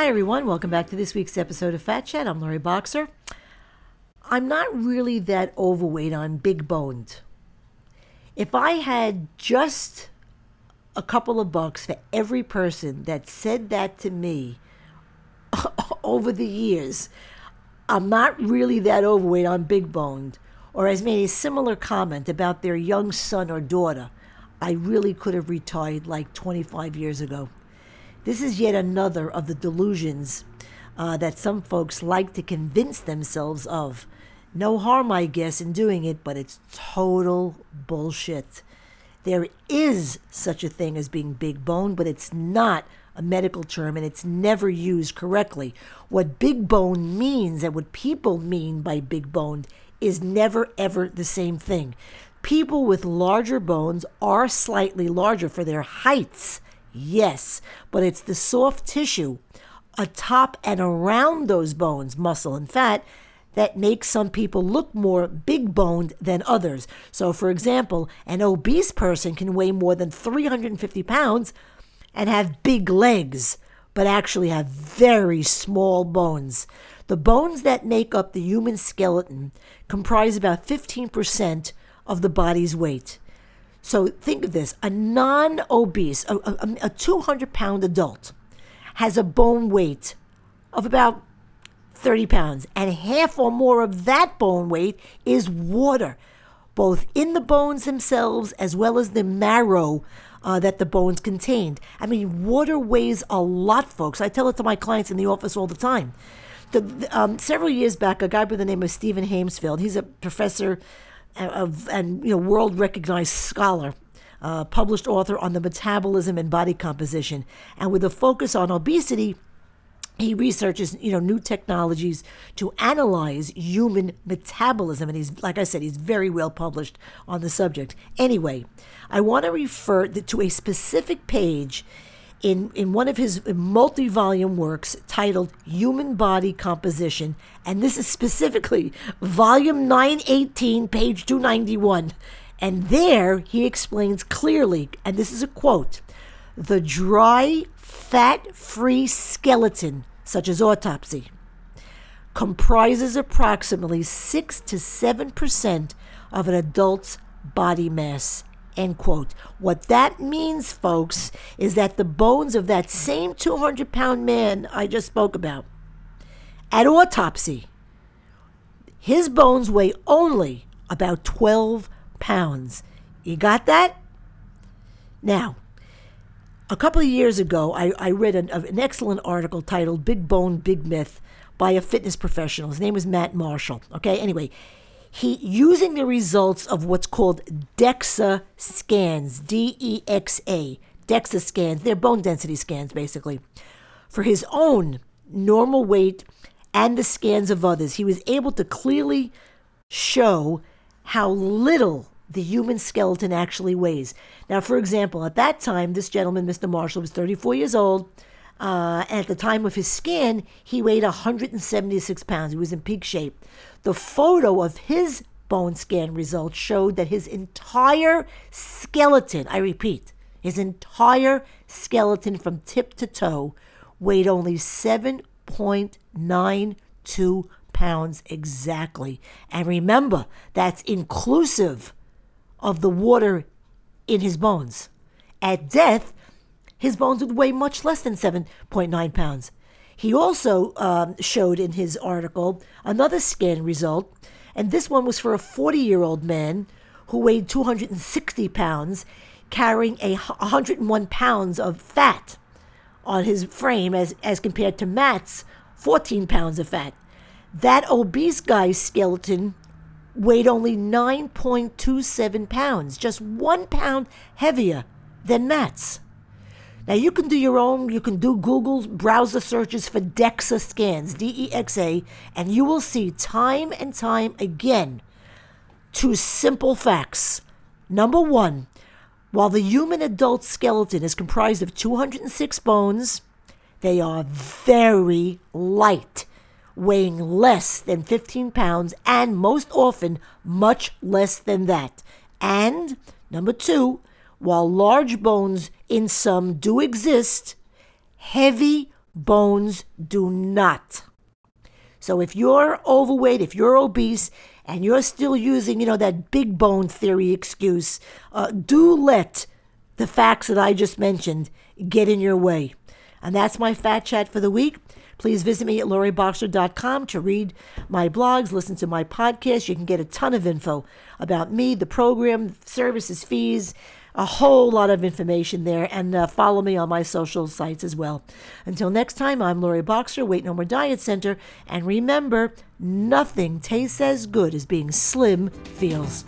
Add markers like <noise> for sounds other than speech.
Hi, everyone. Welcome back to this week's episode of Fat Chat. I'm Laurie Boxer. I'm not really that overweight on big boned. If I had just a couple of bucks for every person that said that to me <laughs> over the years, I'm not really that overweight on big boned, or has made a similar comment about their young son or daughter, I really could have retired like 25 years ago. This is yet another of the delusions uh, that some folks like to convince themselves of. No harm, I guess, in doing it, but it's total bullshit. There is such a thing as being big bone, but it's not a medical term and it's never used correctly. What big bone means and what people mean by big boned is never ever the same thing. People with larger bones are slightly larger for their heights Yes, but it's the soft tissue atop and around those bones, muscle and fat, that makes some people look more big boned than others. So, for example, an obese person can weigh more than 350 pounds and have big legs, but actually have very small bones. The bones that make up the human skeleton comprise about 15% of the body's weight. So think of this a non obese, a, a, a 200 pound adult has a bone weight of about 30 pounds, and half or more of that bone weight is water, both in the bones themselves as well as the marrow uh, that the bones contained. I mean, water weighs a lot, folks. I tell it to my clients in the office all the time. The, um, several years back, a guy by the name of Steven Heymsfield, he's a professor of, and you know world recognized scholar, uh, published author on the metabolism and body composition, and with a focus on obesity. He researches, you know, new technologies to analyze human metabolism, and he's, like I said, he's very well published on the subject. Anyway, I want to refer to a specific page in, in one of his multi volume works titled Human Body Composition, and this is specifically volume 918, page 291. And there he explains clearly, and this is a quote the dry, fat free skeleton, such as autopsy, comprises approximately 6 to 7% of an adult's body mass End quote. What that means, folks, is that the bones of that same 200 pound man I just spoke about, at autopsy, his bones weigh only about 12 pounds. You got that? Now, a couple of years ago, I, I read an, an excellent article titled Big Bone, Big Myth by a fitness professional. His name was Matt Marshall. Okay, anyway, he using the results of what's called DEXA scans, D E X A, DEXA scans, they're bone density scans basically, for his own normal weight and the scans of others. He was able to clearly show how little the human skeleton actually weighs. Now, for example, at that time, this gentleman, Mr. Marshall, was 34 years old. Uh, and at the time of his scan, he weighed 176 pounds. He was in peak shape. The photo of his bone scan results showed that his entire skeleton, I repeat, his entire skeleton from tip to toe weighed only 7.92 pounds exactly. And remember, that's inclusive of the water in his bones. At death, his bones would weigh much less than 7.9 pounds. He also um, showed in his article another scan result, and this one was for a 40 year old man who weighed 260 pounds, carrying a 101 pounds of fat on his frame as, as compared to Matt's 14 pounds of fat. That obese guy's skeleton weighed only 9.27 pounds, just one pound heavier than Matt's. Now you can do your own, you can do Google's browser searches for DEXA scans, D E X A, and you will see time and time again two simple facts. Number one, while the human adult skeleton is comprised of 206 bones, they are very light, weighing less than 15 pounds, and most often much less than that. And number two, while large bones in some do exist, heavy bones do not. So if you're overweight, if you're obese, and you're still using, you know, that big bone theory excuse, uh, do let the facts that I just mentioned get in your way. And that's my fat chat for the week. Please visit me at laurieboxer.com to read my blogs, listen to my podcast. You can get a ton of info about me, the program, services, fees, a whole lot of information there, and uh, follow me on my social sites as well. Until next time, I'm Laurie Boxer, Weight No More Diet Center, and remember, nothing tastes as good as being slim feels.